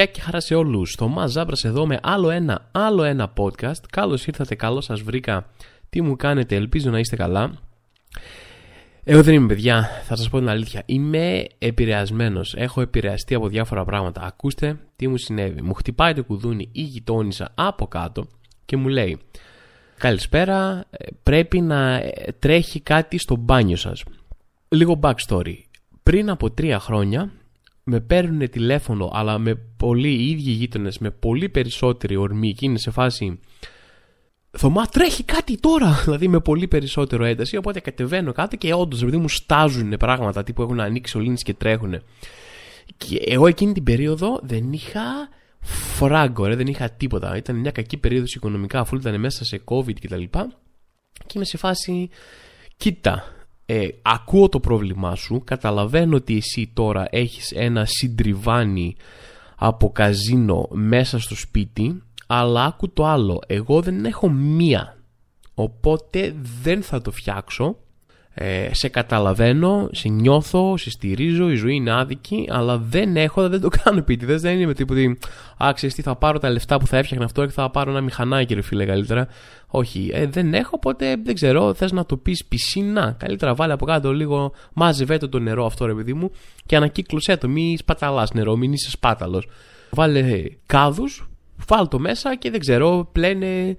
Γεια και χαρά σε όλους. Το Μαζάμπρα εδώ με άλλο ένα, άλλο ένα podcast. Καλώς ήρθατε, καλώς σας βρήκα. Τι μου κάνετε, ελπίζω να είστε καλά. Εγώ δεν είμαι παιδιά, θα σας πω την αλήθεια. Είμαι επηρεασμένος. Έχω επηρεαστεί από διάφορα πράγματα. Ακούστε τι μου συνέβη. Μου χτυπάει το κουδούνι η γειτόνισσα από κάτω και μου λέει Καλησπέρα, ε, πρέπει να ε, τρέχει κάτι στο μπάνιο σας. Λίγο backstory. Πριν από τρία χρόνια με παίρνουν τηλέφωνο, αλλά με πολύ οι ίδιοι γείτονες, με πολύ περισσότερη ορμή και είναι σε φάση. Θωμά, τρέχει κάτι τώρα! Δηλαδή με πολύ περισσότερο ένταση. Οπότε κατεβαίνω κάτω και όντως επειδή μου στάζουν πράγματα τύπου έχουν ανοίξει ολίνε και τρέχουν. Και εγώ εκείνη την περίοδο δεν είχα φράγκο, ρε, δεν είχα τίποτα. Ήταν μια κακή περίοδος οικονομικά, αφού ήταν μέσα σε COVID κτλ. Και, και είμαι σε φάση. Κοίτα, ε, ακούω το πρόβλημά σου, καταλαβαίνω ότι εσύ τώρα έχεις ένα συντριβάνι από καζίνο μέσα στο σπίτι, αλλά άκου το άλλο, εγώ δεν έχω μία, οπότε δεν θα το φτιάξω ε, σε καταλαβαίνω, σε νιώθω, σε στηρίζω, η ζωή είναι άδικη, αλλά δεν έχω, δεν το κάνω επίτηδες. Δεν είναι με τίποτα. Α, ξέρεις τι, θα πάρω τα λεφτά που θα έφτιαχνα αυτό και θα πάρω ένα μηχανάκι, ρε φίλε, καλύτερα. Όχι, ε, δεν έχω, οπότε δεν ξέρω. Θες να το πεις πισίνα. Καλύτερα βάλε από κάτω λίγο, μάζευε το, το νερό αυτό, ρε παιδί μου, και ανακύκλωσέ το. Μη σπαταλάς νερό, μην είσαι σπάταλος. Βάλε κάδους, βάλ το μέσα και δεν ξέρω, πλένε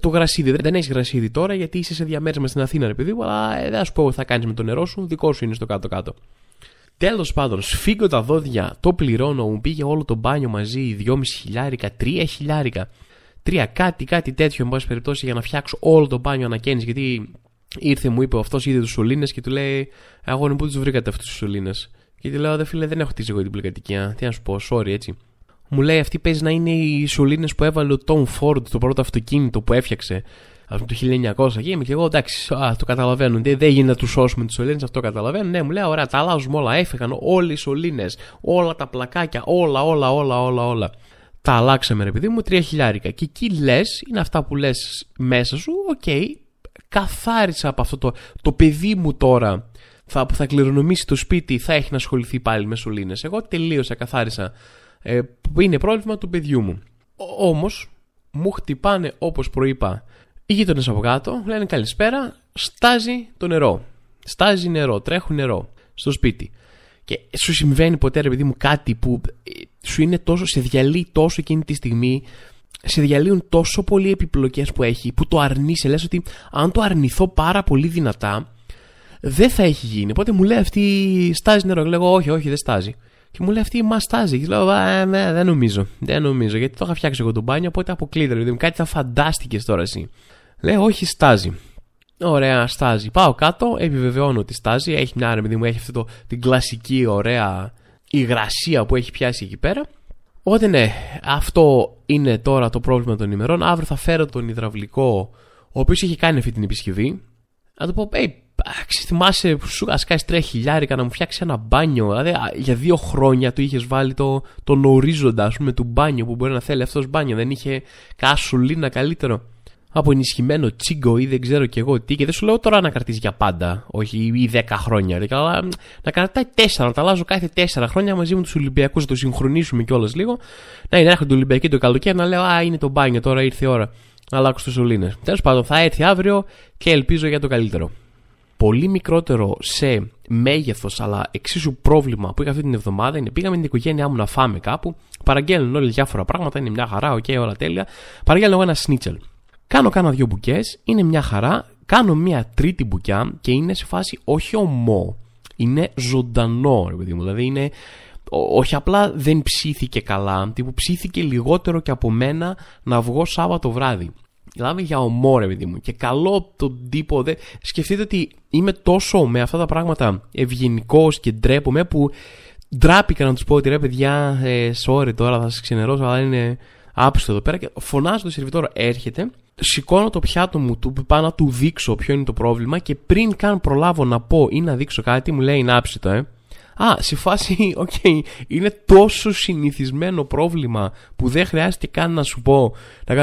το γρασίδι. Δεν έχεις γρασίδι τώρα γιατί είσαι σε διαμέρισμα στην Αθήνα, ρε παιδί μου, αλλά ε, δεν σου πω θα κάνεις με το νερό σου, δικός σου είναι στο κάτω-κάτω. Τέλος πάντων, σφίγγω τα δόντια, το πληρώνω, μου πήγε όλο το μπάνιο μαζί 2,5 χιλιάρικα, 3 χιλιάρικα. Τρία κάτι, κάτι τέτοιο, εν πάση περιπτώσει, για να φτιάξω όλο το μπάνιο ανακαίνιση. Γιατί ήρθε, μου είπε αυτός, είδε τους σωλήνες και του λέει: Αγώνι, πού τους βρήκατε αυτούς τους σωλήνες; Και του λέω: Δε φίλε, δεν έχω χτίσει εγώ την πληκατικία. Τι να σου πω, sorry έτσι. Μου λέει αυτή παίζει να είναι οι σωλήνες που έβαλε ο Tom Ford το πρώτο αυτοκίνητο που έφτιαξε α πούμε το 1900 και είμαι και εγώ εντάξει, α, το καταλαβαίνω. Δεν, δεν γίνεται να τους σώσουμε τις σωλήνες, αυτό καταλαβαίνω. Ναι, μου λέει ωραία, τα αλλάζουμε όλα. Έφυγαν όλοι οι σωλήνες, όλα τα πλακάκια, όλα, όλα, όλα, όλα, όλα. Τα αλλάξαμε, ρε παιδί μου, τρία χιλιάρικα. Και εκεί λες, είναι αυτά που λες μέσα σου, okay, καθάρισα από αυτό το, το παιδί μου τώρα θα, που θα κληρονομήσει το σπίτι θα έχει να ασχοληθεί πάλι με σωλήνες. Εγώ τελείωσα, καθάρισα ε, που είναι πρόβλημα του παιδιού μου. Όμως, μου χτυπάνε όπως προείπα οι γείτονες από κάτω, λένε καλησπέρα, στάζει το νερό. Στάζει νερό, τρέχουν νερό στο σπίτι. Και σου συμβαίνει ποτέ, ρε παιδί μου, κάτι που ε, σου είναι τόσο, σε διαλύει τόσο εκείνη τη στιγμή, σε διαλύουν τόσο πολλοί επιπλοκές που έχει, που το αρνείσαι. Λες ότι αν το αρνηθώ πάρα πολύ δυνατά, δεν θα έχει γίνει. Οπότε μου λέει αυτή, στάζει νερό. Λέγω, όχι, όχι, δεν στάζει. Και μου λέει αυτή μα στάζει. Και λέω, ναι, δεν νομίζω. Δεν νομίζω. Γιατί το είχα φτιάξει εγώ το μπάνιο, οπότε αποκλείται. Δηλαδή, κάτι θα φαντάστηκες τώρα εσύ. Λέω, όχι, στάζει. Ωραία, στάζει. Πάω κάτω, επιβεβαιώνω ότι στάζει. Έχει μια ρε μου, έχει αυτή το, την κλασική ωραία υγρασία που έχει πιάσει εκεί πέρα. Οπότε ναι, αυτό είναι τώρα το πρόβλημα των ημερών. Αύριο θα φέρω τον υδραυλικό, ο οποίος έχει κάνει αυτή την επισκευή. Να του πω, hey, θυμάσαι που σου ασκάσει τρία χιλιάρικα να μου φτιάξει ένα μπάνιο. Δηλαδή για δύο χρόνια του είχες βάλει το, τον ορίζοντα ας πούμε, του μπάνιο που μπορεί να θέλει αυτός μπάνιο. Δεν είχε κάσουλίνα καλύτερο. Από ενισχυμένο τσίγκο ή δεν ξέρω κι εγώ τι. Και δεν σου λέω τώρα να κρατήσεις για πάντα, όχι ή δέκα χρόνια. Αλλά να κρατάει τέσσερα, να τα αλλάζω κάθε τέσσερα χρόνια μαζί με τους Ολυμπιακούς, να το συγχρονίσουμε κιόλας λίγο. Να είναι έρχονται Ολυμπιακοί το καλοκαίρι να λέω Α, είναι το μπάνιο τώρα, ήρθε η ώρα να αλλάξω του σωλήνες. Τέλος πάντων, θα έρθει αύριο και ελπίζω για το καλύτερο πολύ μικρότερο σε μέγεθος αλλά εξίσου πρόβλημα που είχα αυτή την εβδομάδα είναι πήγαμε την οικογένειά μου να φάμε κάπου. Παραγγέλνουν όλοι διάφορα πράγματα, είναι μια χαρά, okay, όλα τέλεια. Παραγγέλνω εγώ ένα σνίτσελ. Κάνω κάνα δύο μπουκές, είναι μια χαρά. Κάνω μια τρίτη μπουκιά και είναι σε φάση όχι ωμό. Είναι ζωντανό, ρε παιδί μου. Δηλαδή είναι όχι απλά δεν ψήθηκε καλά, τύπου ψήθηκε λιγότερο και από μένα να βγω Σάββατο βράδυ. Δηλαδή για ωμό ρε παιδί μου και καλώ τον τύπο δε... Σκεφτείτε ότι είμαι τόσο με αυτά τα πράγματα ευγενικός και ντρέπομαι που ντράπηκα να τους πω ότι ρε παιδιά ε, sorry τώρα θα σας ξενερώσω αλλά είναι άψητο εδώ πέρα και φωνάζω το σερβιτόρο έρχεται σηκώνω το πιάτο μου του πάω να του δείξω ποιο είναι το πρόβλημα και πριν καν προλάβω να πω ή να δείξω κάτι μου λέει είναι άψητο ε Α, σε φάση, okay, είναι τόσο συνηθισμένο πρόβλημα που δεν χρειάζεται καν να σου πω.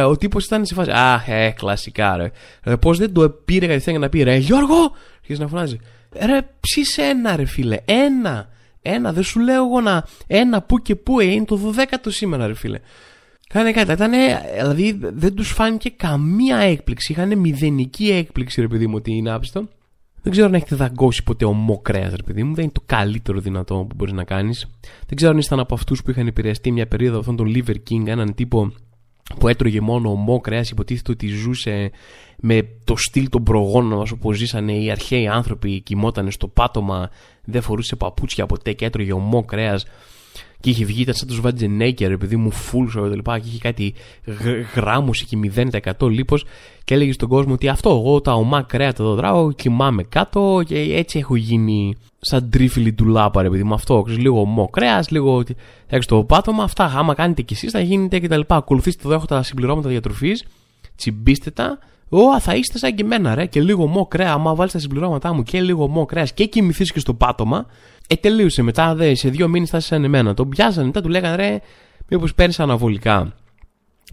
Ο τύπος ήταν σε φάση, Α, ε, κλασικά ρε. Ε, Πώς δεν το πήρε κατευθείαν να πει, Ρε Γιώργο! Και να φωνάζει, Ρε, ψήσε ένα ρε φίλε, ένα. Ένα, δεν σου λέω εγώ να. Ένα που και που, ε, είναι το 12ο σήμερα, ρε φίλε. Κάνε κάτι. Ήταν, δηλαδή δεν τους φάνηκε καμία έκπληξη. Είχαν μηδενική έκπληξη, ρε παιδί μου, ότι είναι άπιστο. Δεν ξέρω αν έχετε δαγκώσει ποτέ ομό κρέας, ρε παιδί μου. Δεν είναι το καλύτερο δυνατό που μπορείς να κάνεις. Δεν ξέρω αν ήσταν από αυτούς που είχαν επηρεαστεί μια περίοδο αυτόν τον Liver King, έναν τύπο που έτρωγε μόνο ομό κρέας. Υποτίθεται ότι ζούσε με το στυλ των προγόνων μα όπω ζήσανε οι αρχαίοι άνθρωποι. Κοιμόταν στο πάτωμα, δεν φορούσε παπούτσια ποτέ και έτρωγε ομό κρέας και είχε βγει, ήταν σαν τους Βατζενέκερ, επειδή μου φούλσο και λοιπά. Και είχε κάτι γράμμωση και 0% λίπος και έλεγε στον κόσμο ότι αυτό εγώ τα ομά κρέατα εδώ τράω, κοιμάμαι κάτω και έτσι έχω γίνει σαν τρίφιλη ντουλάπα, ρε παιδί μου. Αυτό, ξέρεις, λίγο ομό κρέας, λίγο έξω το πάτωμα. Αυτά, άμα κάνετε κι εσείς θα γίνετε κτλ. Ακολουθήστε εδώ, έχω τα συμπληρώματα διατροφής, τσιμπήστε τα. Ω, θα είστε σαν και εμένα, ρε. Και λίγο μό κρέα, άμα βάλεις τα συμπληρώματά μου και λίγο μό κρέας και κοιμηθείς και στο πάτωμα, ε, τελείωσε μετά, δε, σε δύο μήνες θα είσαι σαν εμένα. Τον πιάσανε μετά, του λέγανε ρε, μήπως παίρνεις αναβολικά.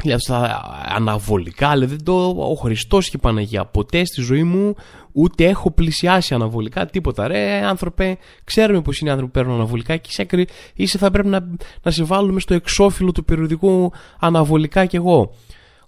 Λέει αυτά αναβολικά, λέει δεν το. Ο Χριστός και η Παναγία. Ποτέ στη ζωή μου ούτε έχω πλησιάσει αναβολικά τίποτα. Ρε, άνθρωπε, ξέρουμε πως είναι άνθρωποι που παίρνουν αναβολικά και είσαι, είσαι θα πρέπει να, να σε βάλουμε στο εξώφυλλο του περιοδικού αναβολικά κι εγώ.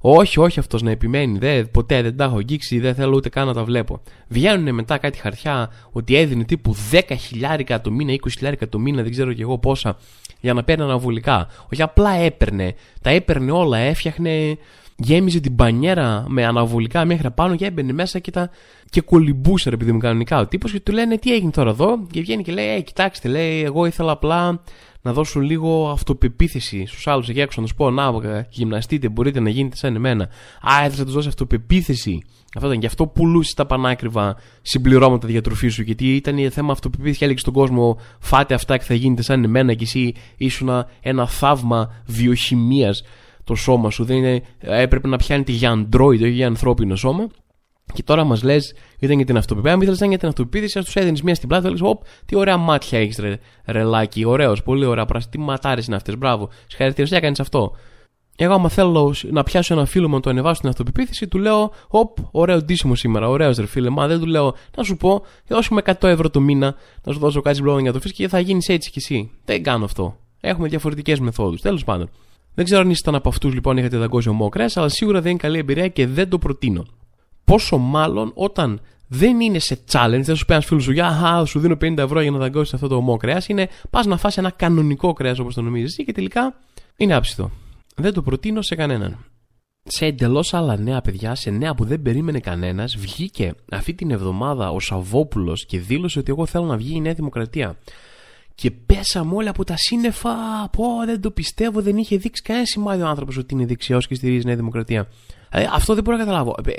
Όχι, όχι αυτός να επιμένει. Δε, ποτέ δεν τα έχω αγγίξει, δεν θέλω ούτε καν να τα βλέπω. Βγαίνουν μετά κάτι χαρτιά ότι έδινε τύπου 10 χιλιάρικα το μήνα, 20 χιλιάρικα το μήνα, δεν ξέρω κι εγώ πόσα, για να παίρνει αναβολικά. Όχι, απλά έπαιρνε. Τα έπαιρνε όλα, έφτιαχνε. Γέμιζε την πανιέρα με αναβολικά μέχρι πάνω και έμπαινε μέσα και, τα... και κολυμπούσε επειδή μου κανονικά ο τύπος και του λένε τι έγινε τώρα εδώ; Και βγαίνει και λέει: Ε, κοιτάξτε, λέει, εγώ ήθελα απλά να δώσουν λίγο αυτοπεποίθηση στους άλλους εκεί έξω. Να τους πω: Να, γυμναστείτε, μπορείτε να γίνετε σαν εμένα. Α, έθελε να τους δώσει αυτοπεποίθηση. Αυτό ήταν. Γι' αυτό πουλούσες τα πανάκριβα συμπληρώματα διατροφής σου. Γιατί ήταν θέμα αυτοπεποίθηση και έλεγε στον κόσμο: Φάτε αυτά και θα γίνετε σαν εμένα. Και εσύ ήσουν ένα θαύμα βιοχημίας το σώμα σου. Δεν είναι, έπρεπε να πιάνετε για android, όχι για ανθρώπινο σώμα. Και τώρα μας λες, ήταν για την αυτοπεποίθηση. Αν ήθελε να για την αυτοπεποίθηση, ας τους έδινες μία στην πλάτη, θα τι ωραία μάτια έχεις, ρε, ρελάκι. Ωραίος, πολύ ωραία πράσινη. Τι ματάρες είναι αυτές, μπράβο. Συγχαρητήρια, έκανε αυτό. Εγώ, άμα θέλω να πιάσω ένα φίλο μου να το ανεβάσω στην αυτοπεποίθηση, του λέω: Οπ, ωραίο ντύσιμο σήμερα, ωραίος ρε φίλε. Μα δεν του λέω να σου πω, δώσουμε 100 ευρώ το μήνα, να σου δώσω κάτι συμπλήρωμα για το φύση και θα γίνεις έτσι κι εσύ. Δεν κάνω αυτό. Έχουμε διαφορετικές μεθόδους. Τέλος πάντων. Δεν ξέρω αν ήσασταν από αυτούς λοιπόν είχατε δαγκώσει ομόκρε, αλλά σίγουρα δεν είναι καλή εμπειρία και δεν το προτείνω. Πόσο μάλλον όταν δεν είναι σε challenge, δεν σου πει ένας φίλος σου, Για, σου δίνω 50 ευρώ για να δαγκώσεις αυτό το ομό κρέα. Είναι πας να φάσει ένα κανονικό κρέας όπως το νομίζεις και τελικά είναι άψητο. Δεν το προτείνω σε κανέναν. Σε εντελώς άλλα νέα παιδιά, σε νέα που δεν περίμενε κανένας, βγήκε αυτή την εβδομάδα ο Σαββόπουλος και δήλωσε ότι εγώ θέλω να βγει η Νέα Δημοκρατία. Και πέσαμε όλα από τα σύννεφα. Πω, δεν το πιστεύω, δεν είχε δείξει κανένα σημάδι ο άνθρωπος ότι είναι δεξιός και στηρίζει Νέα Δημοκρατία. Δηλαδή, αυτό δεν μπορώ να καταλάβω. Ε,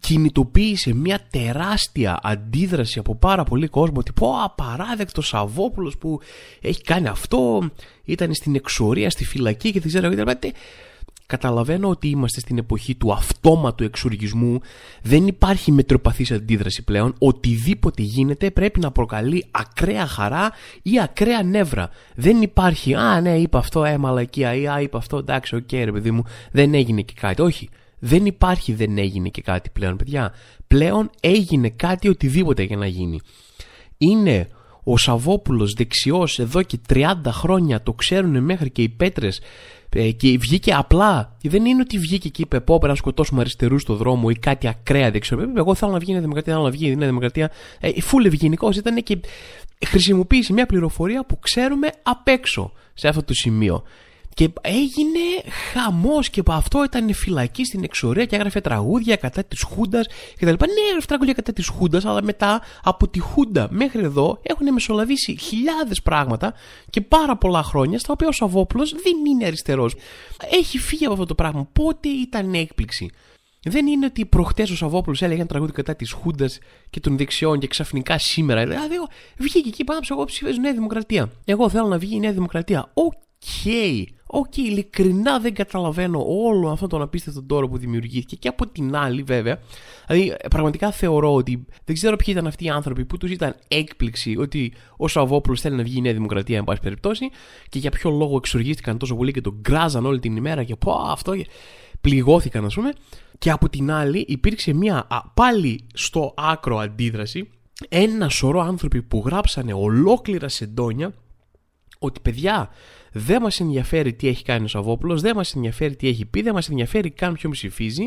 κινητοποίησε μια τεράστια αντίδραση από πάρα πολύ κόσμο ότι πω απαράδεκτος Σαββόπουλος που έχει κάνει αυτό ήταν στην εξορία, στη φυλακή και δεν ξέρω τι Καταλαβαίνω ότι είμαστε στην εποχή του αυτόματου εξοργισμού. Δεν υπάρχει μετριοπαθής αντίδραση πλέον. Οτιδήποτε γίνεται πρέπει να προκαλεί ακραία χαρά ή ακραία νεύρα. Δεν υπάρχει, α ναι είπα αυτό, ε μαλακία ή α είπα αυτό, εντάξει okay, ρε παιδί μου, δεν έγινε και κάτι. Όχι, δεν υπάρχει δεν έγινε και κάτι πλέον, παιδιά. Πλέον έγινε κάτι οτιδήποτε για να γίνει. Είναι ο Σαββόπουλος δεξιός εδώ και 30 χρόνια, το ξέρουν μέχρι και οι πέτρες ε, και βγήκε απλά. Δεν είναι ότι βγήκε και είπε: Πω, να σκοτώσουμε αριστερούς στο δρόμο ή κάτι ακραία δεξιό. Ε, εγώ θέλω να βγει η Δημοκρατία, θέλω να βγει η Νέα Δημοκρατία. Ε, φούλε ευγενικός ήταν και χρησιμοποίησε μια πληροφορία που ξέρουμε απ' έξω σε αυτό το σημείο. Και έγινε χαμός και από αυτό ήταν φυλακή στην εξορία και έγραφε τραγούδια κατά της Χούντας κτλ. Ναι, έγραφε τραγούδια κατά της Χούντας, αλλά μετά από τη Χούντα μέχρι εδώ έχουν μεσολαβήσει χιλιάδες πράγματα και πάρα πολλά χρόνια στα οποία ο Σαββόπουλος δεν είναι αριστερός. Έχει φύγει από αυτό το πράγμα. Πότε ήταν έκπληξη; Δεν είναι ότι προχτές ο Σαββόπουλος έλεγε ένα τραγούδι κατά της Χούντας και των δεξιών και ξαφνικά σήμερα. Δηλαδή, βγήκε εκεί πάνω από εγώ ψηφίζω Νέα Δημοκρατία. Εγώ θέλω να βγει η Νέα Δημοκρατία. Okay. Okay, ειλικρινά δεν καταλαβαίνω όλο αυτό τον απίστευτο ντόρο που δημιουργήθηκε και από την άλλη βέβαια. Δηλαδή, πραγματικά θεωρώ ότι δεν ξέρω ποιοι ήταν αυτοί οι άνθρωποι που τους ήταν έκπληξη ότι ο Σαββόπουλος θέλει να βγει η Νέα Δημοκρατία, εν πάση περιπτώσει, και για ποιο λόγο εξοργίστηκαν τόσο πολύ και τον κράζαν όλη την ημέρα και πω αυτό. Πληγώθηκαν, ας πούμε. Και από την άλλη υπήρξε μια πάλι στο άκρο αντίδραση ένα σωρό άνθρωποι που γράψανε ολόκληρα σεντόνια ότι παιδιά δεν μας ενδιαφέρει τι έχει κάνει ο Σαββόπουλος, δεν μας ενδιαφέρει τι έχει πει, δεν μας ενδιαφέρει καν ποιον ψηφίζει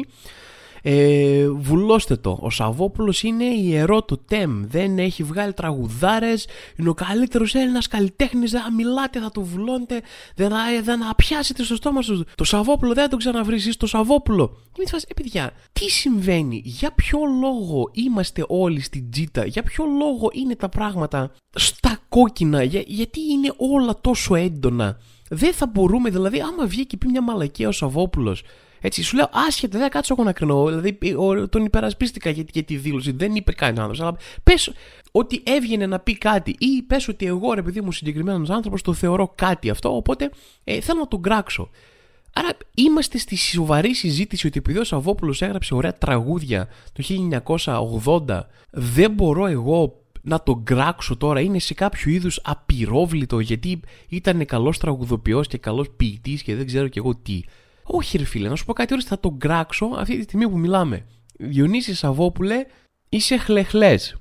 ε, βουλώστε το. Ο Σαββόπουλος είναι ιερό το τεμ. Δεν έχει βγάλει τραγουδάρες. Είναι ο καλύτερος Έλληνας καλλιτέχνης. Δεν θα μιλάτε, θα το βουλώνετε. Δεν θα, δεν θα πιάσετε στο στόμα σας. Το Σαββόπουλο δεν θα το ξαναβρεις. το Σαββόπουλο. Και μην ε, παιδιά, τι συμβαίνει, για ποιο λόγο είμαστε όλοι στην τζίτα, για ποιο λόγο είναι τα πράγματα στα κόκκινα, για, γιατί είναι όλα τόσο έντονα; Δεν θα μπορούμε, δηλαδή, άμα βγει και πει μια μαλακία ο Σαββόπουλος έτσι, σου λέω άσχετα, δεν κάτσω εγώ να κρίνω. Δηλαδή, τον υπερασπίστηκα για, για τη δήλωση. Δεν είπε κανένας άνθρωπος. Αλλά πες ότι έβγαινε να πει κάτι ή πες ότι εγώ, ρε παιδί μου, συγκεκριμένος άνθρωπος, το θεωρώ κάτι αυτό. Οπότε ε, θέλω να τον κράξω. Άρα είμαστε στη σοβαρή συζήτηση ότι επειδή ο Σαββόπουλος έγραψε ωραία τραγούδια το 1980, δεν μπορώ εγώ να τον κράξω τώρα. Είναι σε κάποιο είδους απειρόβλητο γιατί ήταν καλός τραγουδοποιός και καλός ποιητής και δεν ξέρω κι εγώ τι. Όχι, ρε φίλε, να σου πω κάτι ώρα θα τον κράξω αυτή τη στιγμή που μιλάμε. Διονύσης Σαββόπουλε, είσαι χλεχλές.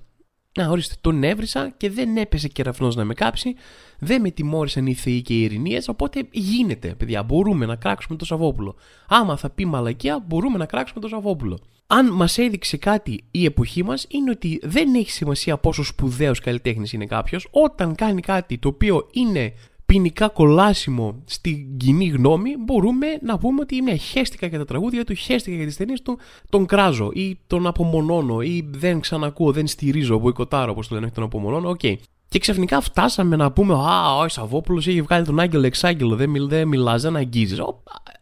Να, ορίστε, τον έβρισα και δεν έπεσε κεραυνός να με κάψει. Δεν με τιμώρησαν οι θεοί και οι ειρηνίες. Οπότε γίνεται, παιδιά. Μπορούμε να κράξουμε το Σαββόπουλο. Άμα θα πει μαλακία, μπορούμε να κράξουμε το Σαββόπουλο. Αν μας έδειξε κάτι η εποχή μας, είναι ότι δεν έχει σημασία πόσο σπουδαίος καλλιτέχνης είναι κάποιος. Όταν κάνει κάτι το οποίο είναι ποινικά κολάσιμο στην κοινή γνώμη, μπορούμε να πούμε ότι είναι χέστηκα για τα τραγούδια του, χέστηκα για τις ταινίες του, τον κράζω ή τον απομονώνω ή δεν ξανακούω, δεν στηρίζω, μποϊκοτάρω όπως το λένε, τον απομονώνω. Okay. Και ξαφνικά φτάσαμε να πούμε Α, ο Σαββόπουλος έχει βγάλει τον Άγγελο Εξάγγελο, δεν, μιλ, δεν μιλάς, δεν αγγίζεις.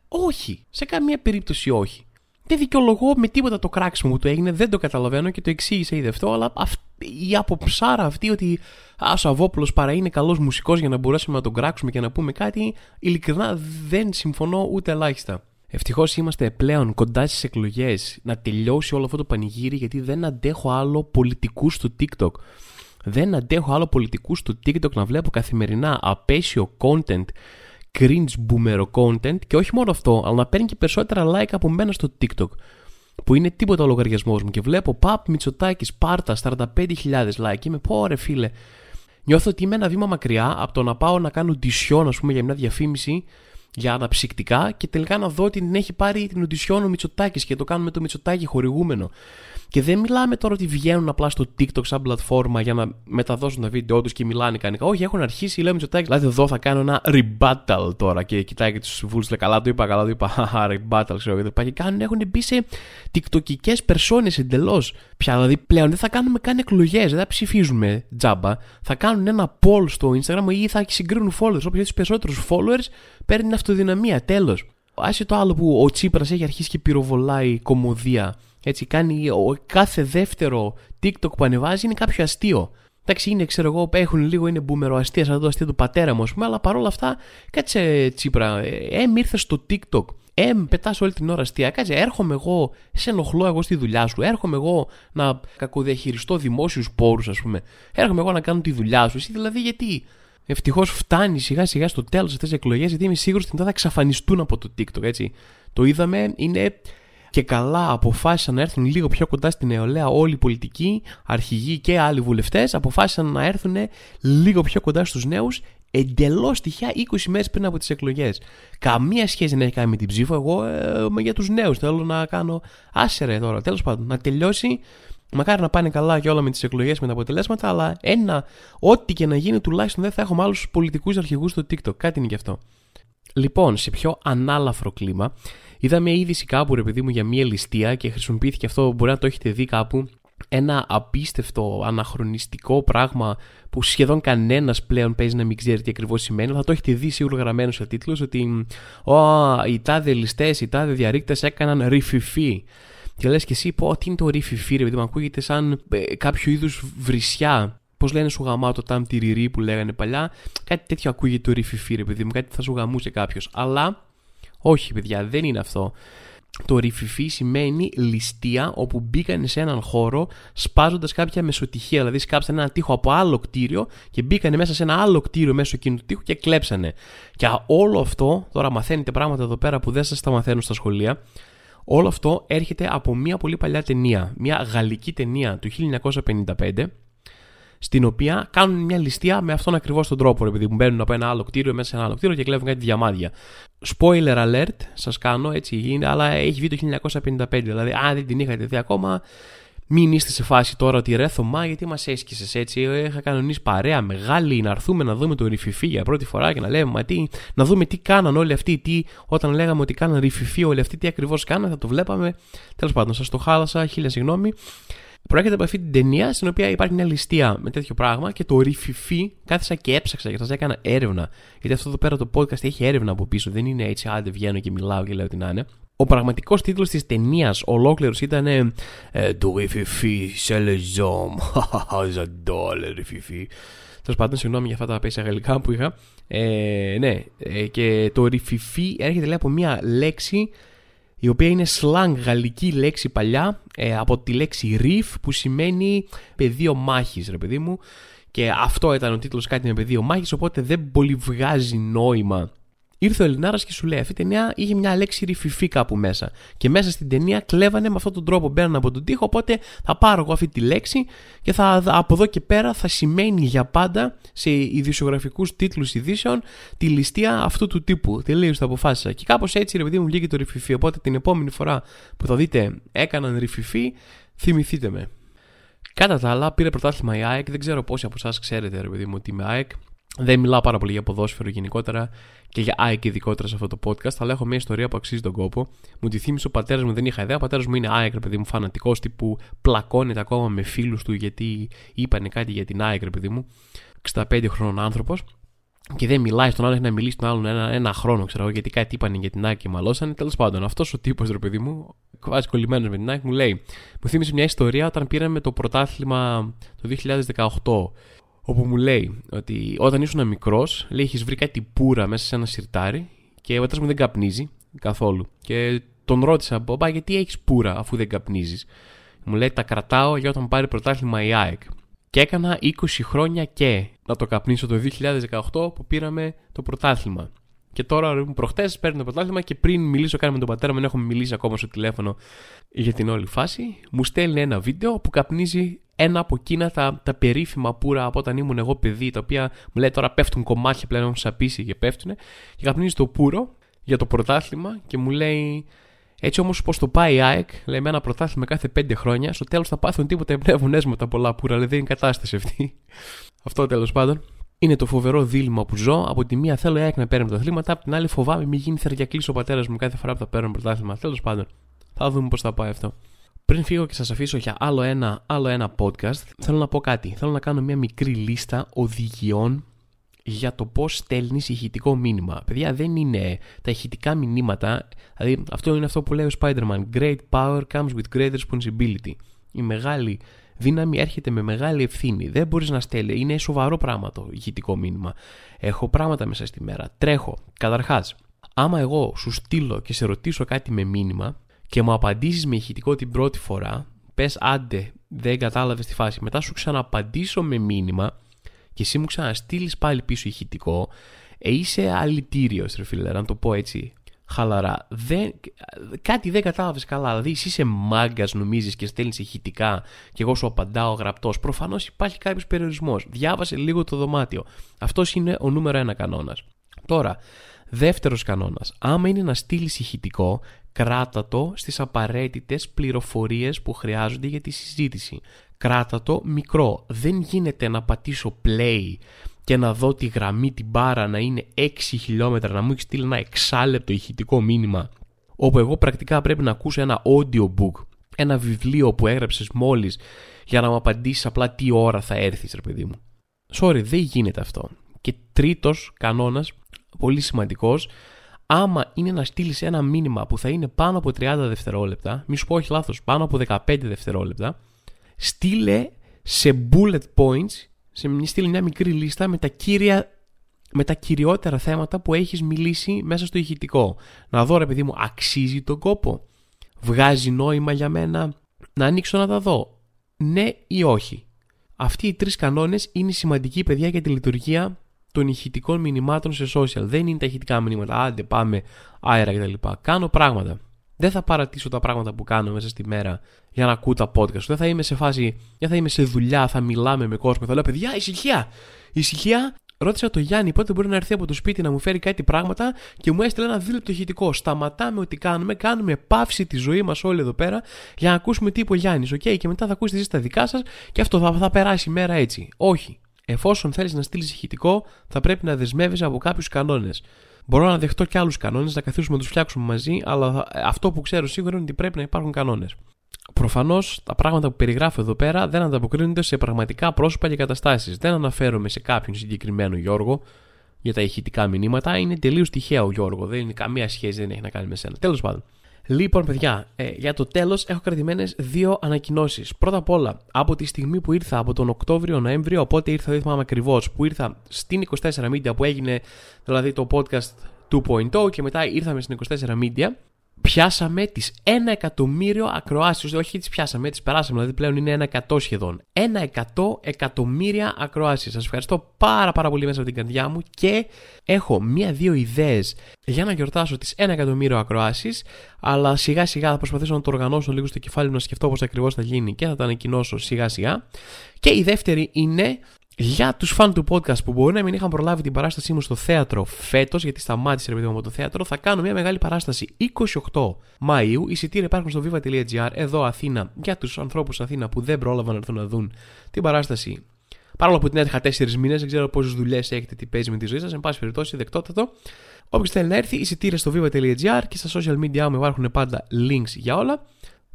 Όχι. Σε καμία περίπτωση όχι. Δεν δικαιολογώ με τίποτα το κράξιμο που του έγινε, δεν το καταλαβαίνω και το εξήγησε ήδη αυτό, αλλά η αποψάρα αυτή ότι ο Σαββόπουλο παρά είναι καλός μουσικός για να μπορέσουμε να τον κράξουμε και να πούμε κάτι, ειλικρινά δεν συμφωνώ ούτε ελάχιστα. Ευτυχώς είμαστε πλέον κοντά στις εκλογές να τελειώσει όλο αυτό το πανηγύρι γιατί δεν αντέχω άλλο πολιτικούς στο TikTok. Δεν αντέχω άλλο πολιτικούς στο TikTok να βλέπω καθημερινά απέσιο content cringe boomer content και όχι μόνο αυτό, αλλά να παίρνει και περισσότερα like από μένα στο TikTok. Που είναι τίποτα ο λογαριασμός μου και βλέπω Παπ Μητσοτάκης Σπάρτα 45.000 like. Και είμαι πω ρε φίλε. Νιώθω ότι είμαι ένα βήμα μακριά από το να πάω να κάνω οντισιόν, ας πούμε, για μια διαφήμιση για αναψυκτικά και τελικά να δω ότι την έχει πάρει την οντισιόν ο Μητσοτάκης και το κάνουμε το Μητσοτάκη χορηγούμενο. Και δεν μιλάμε τώρα ότι βγαίνουν απλά στο TikTok σαν πλατφόρμα για να μεταδώσουν τα βίντεο τους και μιλάνε κανονικά. Όχι, έχουν αρχίσει, λέμε Μητσοτάκης. Δηλαδή, εδώ θα κάνω ένα rebuttal τώρα και κοιτάει και τους συμβούλου. Λέει καλά, το είπα, καλά, το είπα. Χαχα, rebuttal, ξέρω εγώ. Και κάνουν, έχουν μπει σε TikTokικές περσόνες εντελώς. Πια δηλαδή πλέον δεν θα κάνουμε καν εκλογές, δεν θα ψηφίζουμε τζάμπα. Θα κάνουν ένα poll στο Instagram ή θα συγκρίνουν followers. Όποιος έχει του περισσότερους followers παίρνει αυτοδυναμία. Τέλος. Άσε το άλλο που ο Τσίπρας έχει αρχίσει και πυροβολάει κομμωδία έτσι, κάνει ο, κάθε δεύτερο TikTok που ανεβάζει είναι κάποιο αστείο. Εντάξει, είναι, ξέρω εγώ, έχουν λίγο, είναι μπούμερο αστείας, σαν το αστείο του πατέρα μου, ας πούμε, αλλά παρόλα αυτά, κάτσε τσίπρα. Ε, ήρθες στο TikTok. Ε, πετάς όλη την ώρα αστεία. Κάτσε, έρχομαι εγώ, σε ενοχλώ εγώ στη δουλειά σου. Έρχομαι εγώ να κακοδιαχειριστώ δημόσιους πόρους, ας πούμε. Έρχομαι εγώ να κάνω τη δουλειά σου. Εσύ δηλαδή γιατί; Ευτυχώς φτάνει σιγά σιγά στο τέλος αυτές τις εκλογές, γιατί είμαι σίγουρος ότι θα εξαφανιστούν από το TikTok, έτσι. Το είδαμε, είναι και καλά αποφάσισαν να έρθουν λίγο πιο κοντά στην νεολαία όλοι οι πολιτικοί, αρχηγοί και άλλοι βουλευτές, αποφάσισαν να έρθουν λίγο πιο κοντά στους νέους εντελώς τυχαία 20 μέρες πριν από τις εκλογές. Καμία σχέση δεν έχει κάνει με την ψήφο. Εγώ ε, για τους νέους θέλω να κάνω. Άσερε τώρα, τέλος πάντων, να τελειώσει. Μακάρι να πάνε καλά και όλα με τις εκλογές με τα αποτελέσματα, αλλά ένα, ό,τι και να γίνει, τουλάχιστον δεν θα έχουμε άλλους πολιτικούς αρχηγούς στο TikTok. Κάτι είναι γι' αυτό. Λοιπόν, σε πιο ανάλαφρο κλίμα, είδαμε είδηση κάπου ρε παιδί μου για μία ληστεία και χρησιμοποιήθηκε αυτό, μπορεί να το έχετε δει κάπου, ένα απίστευτο αναχρονιστικό πράγμα που σχεδόν κανένας πλέον παίζει να μην ξέρει τι ακριβώς σημαίνει. Θα το έχετε δει σίγουρα γραμμένο σε τίτλους ότι οι τάδε ληστές, οι τάδε διαρρήκτες έκαναν ρηφιφί. Και λες και εσύ, πω, τι είναι το ρηφιφί, ρε παιδί μου, ακούγεται σαν ε, κάποιο είδους βρισιά Πώς λένε σου γαμάω το τάμ τυριρί που λέγανε παλιά. Κάτι τέτοιο ακούγεται το ριφιφί, ρε παιδί μου, κάτι θα σου γαμούσε κάποιος. Αλλά όχι, παιδιά, δεν είναι αυτό. Το ρηφιφί σημαίνει ληστεία όπου μπήκαν σε έναν χώρο σπάζοντας κάποια μεσοτυχία. Δηλαδή, σκάψαν ένα τείχο από άλλο κτίριο και μπήκαν μέσα σε ένα άλλο κτίριο μέσω εκείνου του τείχου και κλέψανε. Και όλο αυτό, τώρα μαθαίνετε πράγματα εδώ πέρα που δεν σας τα μαθαίνουν στα σχολεία. Όλο αυτό έρχεται από μια πολύ παλιά ταινία. Μια γαλλική ταινία του 1955 στην οποία κάνουν μια ληστεία με αυτόν ακριβώς τον τρόπο. Επειδή μου μπαίνουν από ένα άλλο κτίριο μέσα σε ένα άλλο κτίριο και κλέβουν κάτι διαμάδια. Spoiler alert, σας κάνω έτσι είναι, αλλά έχει βγει το 1955. Δηλαδή, αν δεν την είχατε δει ακόμα, μην είστε σε φάση τώρα ότι ρε Θωμά, γιατί μας έσκησες έτσι. Είχα κανονίσει παρέα μεγάλη να έρθουμε να δούμε το ρηφιφί για πρώτη φορά και να λέμε μα τι, να δούμε τι κάναν όλοι αυτοί. Τι, όταν λέγαμε ότι κάναν ρηφιφί όλοι αυτοί, τι ακριβώς κάναν, θα το βλέπαμε. Τέλος πάντων, σας το χάλασα, χίλια συγγνώμη. Προέρχεται από αυτή την ταινία στην οποία υπάρχει μια ληστεία με τέτοιο πράγμα και το ρηφιφί κάθισα και έψαξα και σα έκανα έρευνα. Γιατί αυτό εδώ πέρα το podcast έχει έρευνα από πίσω. Δεν είναι έτσι, άντε βγαίνω και μιλάω και λέω τι να είναι. Ο πραγματικός τίτλος της ταινίας ολόκληρος ήταν ε, Το ρηφιφί σε λεζόμ. Ζαντόλε ρηφιφί. Τέλος πάντων, συγγνώμη για αυτά τα πέσει γαλλικά που είχα. Ε, ναι, ε, και το ρηφιφί έρχεται λέει από μια λέξη η οποία είναι slang γαλλική λέξη παλιά ε, από τη λέξη riff που σημαίνει πεδίο μάχης ρε παιδί μου. Και αυτό ήταν ο τίτλος κάτι με πεδίο μάχης οπότε δεν πολύ βγάζει νόημα Ήρθε ο Ελληνάρας και σου λέει: Αυτή η ταινία είχε μια λέξη ρηφιφή κάπου μέσα. Και μέσα στην ταινία κλέβανε με αυτόν τον τρόπο, μπαίνανε από τον τοίχο. Οπότε θα πάρω εγώ αυτή τη λέξη και θα, από εδώ και πέρα θα σημαίνει για πάντα σε ειδησιογραφικούς τίτλους ειδήσεων τη ληστεία αυτού του τύπου. Τελείως το αποφάσισα. Και κάπως έτσι ρε παιδί μου βγήκε το ρηφιφή. Οπότε την επόμενη φορά που θα δείτε έκαναν ρηφιφή, θυμηθείτε με. Κατά τα άλλα, πήρε πρωτάθλημα η ΑΕΚ. Δεν ξέρω πόσοι από εσάς ξέρετε, ρε παιδί μου, ότι είμαι ΑΕΚ. Δεν μιλάω πάρα πολύ για ποδόσφαιρο γενικότερα και για ΑΕΚ ειδικότερα σε αυτό το podcast, αλλά έχω μια ιστορία που αξίζει τον κόπο. Μου τη θύμισε ο πατέρας μου, δεν είχα ιδέα. Ο πατέρας μου είναι ΑΕΚ, παιδί μου, φανατικός τύπου πλακώνεται ακόμα με φίλους του γιατί είπανε κάτι για την ΑΕΚ, παιδί μου. 65 χρόνων άνθρωπος. Και δεν μιλάει στον άλλο, έχει να μιλήσει στον άλλον ένα, ένα χρόνο, ξέρω γιατί κάτι είπανε για την ΑΕΚ και μαλώσανε. Τέλος πάντων, αυτός ο τύπος, ρε παιδί μου, βάζει κολλημένος με την ΑΕΚ, μου λέει, μου θύμισε μια ιστορία όταν πήραμε το πρωτάθλημα το 2018 όπου μου λέει ότι όταν ήσουν μικρός, λέει έχεις βρει κάτι πουρα μέσα σε ένα σιρτάρι και ο πατέρας μου δεν καπνίζει καθόλου. Και τον ρώτησα, Μπαμπά, γιατί έχεις πουρα αφού δεν καπνίζεις; Μου λέει, Τα κρατάω για όταν πάρει πρωτάθλημα η ΑΕΚ. Και έκανα 20 χρόνια και να το καπνίσω το 2018 που πήραμε το πρωτάθλημα. Και τώρα προχτές παίρνω το πρωτάθλημα και πριν μιλήσω καν με τον πατέρα μου, δεν έχουμε μιλήσει ακόμα στο τηλέφωνο για την όλη φάση. Μου στέλνει ένα βίντεο που καπνίζει ένα από εκείνα τα, τα περίφημα πουρα από όταν ήμουν εγώ παιδί, τα οποία μου λέει τώρα πέφτουν κομμάτια πλέον, έχουν σαπίσει και πέφτουν. Και καπνίζει το πουρο για το πρωτάθλημα και μου λέει έτσι όμως πώς το πάει η ΑΕΚ, λέει με ένα πρωτάθλημα κάθε πέντε χρόνια, στο τέλος θα πάθουν τίποτα εμπνεύσματα πολλά πουρα, λέει δεν είναι κατάσταση αυτή. Αυτό τέλος πάντων. Είναι το φοβερό δίλημα που ζω. Από τη μία θέλω η ΑΕΚ να παίρνει πρωταθλήματα, από την άλλη φοβάμαι μην γίνει θεριακλής ο πατέρας μου κάθε φορά που θα παίρνω πρωτάθλημα. Τέλος πάντων. Θα δούμε πώς θα πάει αυτό. Πριν φύγω και σας αφήσω για άλλο ένα, άλλο ένα podcast, θέλω να πω κάτι. Θέλω να κάνω μια μικρή λίστα οδηγιών για το πώς στέλνεις ηχητικό μήνυμα. Παιδιά, δεν είναι τα ηχητικά μηνύματα. Δηλαδή, αυτό είναι αυτό που λέει ο Spider-Man. Great power comes with great responsibility. Η μεγάλη δύναμη έρχεται με μεγάλη ευθύνη. Δεν μπορείς να στέλνει. Είναι σοβαρό πράγμα το ηχητικό μήνυμα. Έχω πράγματα μέσα στη μέρα. Τρέχω. Καταρχάς, άμα εγώ σου στείλω και σε ρωτήσω κάτι με μήνυμα, και μου απαντήσεις με ηχητικό την πρώτη φορά, πες άντε, δεν κατάλαβες τη φάση. Μετά σου ξαναπαντήσω με μήνυμα και εσύ μου ξαναστείλεις πάλι πίσω ηχητικό, ε, είσαι αλητήριος, ρε φίλε, να το πω έτσι. Χαλαρά. Δεν, κάτι δεν κατάλαβες καλά. Δηλαδή, εσύ είσαι μάγκας, νομίζεις και στέλνεις ηχητικά και εγώ σου απαντάω γραπτός. Προφανώς υπάρχει κάποιος περιορισμός. Διάβασε λίγο το δωμάτιο. Αυτός είναι ο νούμερο ένα κανόνας. Τώρα, δεύτερος κανόνας. Άμα είναι να στείλεις ηχητικό, κράτα το στις απαραίτητες πληροφορίες που χρειάζονται για τη συζήτηση. Κράτα το μικρό. Δεν γίνεται να πατήσω play και να δω τη γραμμή την μπάρα να είναι 6 χιλιόμετρα, να μου έχει στείλει ένα εξάλεπτο ηχητικό μήνυμα, όπου εγώ πρακτικά πρέπει να ακούσω ένα audiobook, ένα βιβλίο που έγραψες μόλις για να μου απαντήσεις απλά τι ώρα θα έρθεις ρε παιδί μου. Sorry, δεν γίνεται αυτό. Και τρίτος κανόνας, πολύ σημαντικός, άμα είναι να στείλεις ένα μήνυμα που θα είναι πάνω από 30 δευτερόλεπτα, μη σου πω όχι λάθος, πάνω από 15 δευτερόλεπτα, στείλε σε bullet points, σε στείλε μια μικρή λίστα με τα κύρια με τα κυριότερα θέματα που έχεις μιλήσει μέσα στο ηχητικό. Να δω ρε παιδί μου, αξίζει τον κόπο; Βγάζει νόημα για μένα; Να ανοίξω να τα δω; Ναι ή όχι; Αυτοί οι τρεις κανόνες είναι σημαντικοί παιδιά για τη λειτουργία των ηχητικών μηνυμάτων σε social. Δεν είναι τα ηχητικά μηνύματα. Άντε, πάμε, αέρα κτλ. Κάνω πράγματα. Δεν θα παρατήσω τα πράγματα που κάνω μέσα στη μέρα για να ακούω τα podcast. Δεν θα είμαι σε φάση, δεν θα είμαι σε δουλειά, θα μιλάμε με κόσμο. Θα λέω παιδιά, ησυχία! Ησυχία! Ρώτησα τον Γιάννη πότε μπορεί να έρθει από το σπίτι να μου φέρει κάτι πράγματα και μου έστειλε ένα δίλεπτο ηχητικό. Σταματάμε ό,τι κάνουμε, κάνουμε παύση τη ζωή μας όλοι εδώ πέρα για να ακούσουμε τι είπε ο Γιάννης. Okay? Και μετά θα ακούσετε εσεί τα δικά σας και αυτό θα, θα περάσει η μέρα έτσι. Όχι. Εφόσον θέλεις να στείλεις ηχητικό, θα πρέπει να δεσμεύει από κάποιους κανόνες. Μπορώ να δεχτώ και άλλους κανόνες, να καθίσουμε να τους φτιάξουμε μαζί, αλλά αυτό που ξέρω σίγουρα είναι ότι πρέπει να υπάρχουν κανόνες. Προφανώς τα πράγματα που περιγράφω εδώ πέρα δεν ανταποκρίνονται σε πραγματικά πρόσωπα και καταστάσεις. Δεν αναφέρομαι σε κάποιον συγκεκριμένο Γιώργο για τα ηχητικά μηνύματα. Είναι τελείως τυχαία ο Γιώργο. Δεν είναι καμία σχέση, δεν έχει να κάνει με σένα. Τέλος πάντων. Λοιπόν, παιδιά, ε, για το τέλος έχω κρατημένες δύο ανακοινώσεις. Πρώτα απ' όλα, από τη στιγμή που ήρθα από τον Οκτώβριο-Νοέμβριο, οπότε ήρθα, δεν θυμάμαι ακριβώς, που ήρθα στην 24 Media που έγινε δηλαδή το podcast 2.0 και μετά ήρθαμε στην 24 Media πιάσαμε τις 1 εκατομμύριο ακροάσεις, όχι τις πιάσαμε, τις περάσαμε, δηλαδή πλέον είναι ένα εκατό σχεδόν. Ένα εκατό εκατομμύρια ακροάσεις. Σας ευχαριστώ πάρα πάρα πολύ μέσα από την καρδιά μου και έχω μία-δύο ιδέες για να γιορτάσω τις 1 εκατομμύριο ακροάσεις, αλλά σιγά σιγά θα προσπαθήσω να το οργανώσω λίγο στο κεφάλι μου να σκεφτώ πώς ακριβώς θα γίνει και θα τα ανακοινώσω σιγά σιγά. Και η δεύτερη είναι για τους φαν του podcast που μπορεί να μην είχαν προλάβει την παράστασή μου στο θέατρο φέτος, γιατί σταμάτησε ρε παιδί μου από το θέατρο, θα κάνω μια μεγάλη παράσταση 28 Μαου. Εισιτήρια υπάρχουν στο viva.gr εδώ Αθήνα για τους ανθρώπους Αθήνα που δεν πρόλαβαν να έρθουν να δουν την παράσταση. Παρόλο που την έτυχα 4 μήνες, δεν ξέρω πόσες δουλειές έχετε, τι παίζει με τη ζωή σας. Εν πάση περιπτώσει, δεκτότατο. Όποιος θέλει να έρθει, εισιτήρια στο viva.gr και στα social media μου υπάρχουν πάντα links για όλα.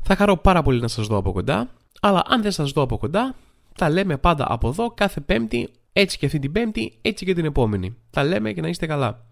Θα χαρώ πάρα πολύ να σας δω από κοντά. Αλλά αν δεν σας δω από κοντά, τα λέμε πάντα από εδώ κάθε Πέμπτη, έτσι και αυτή την Πέμπτη, έτσι και την επόμενη. Τα λέμε και να είστε καλά.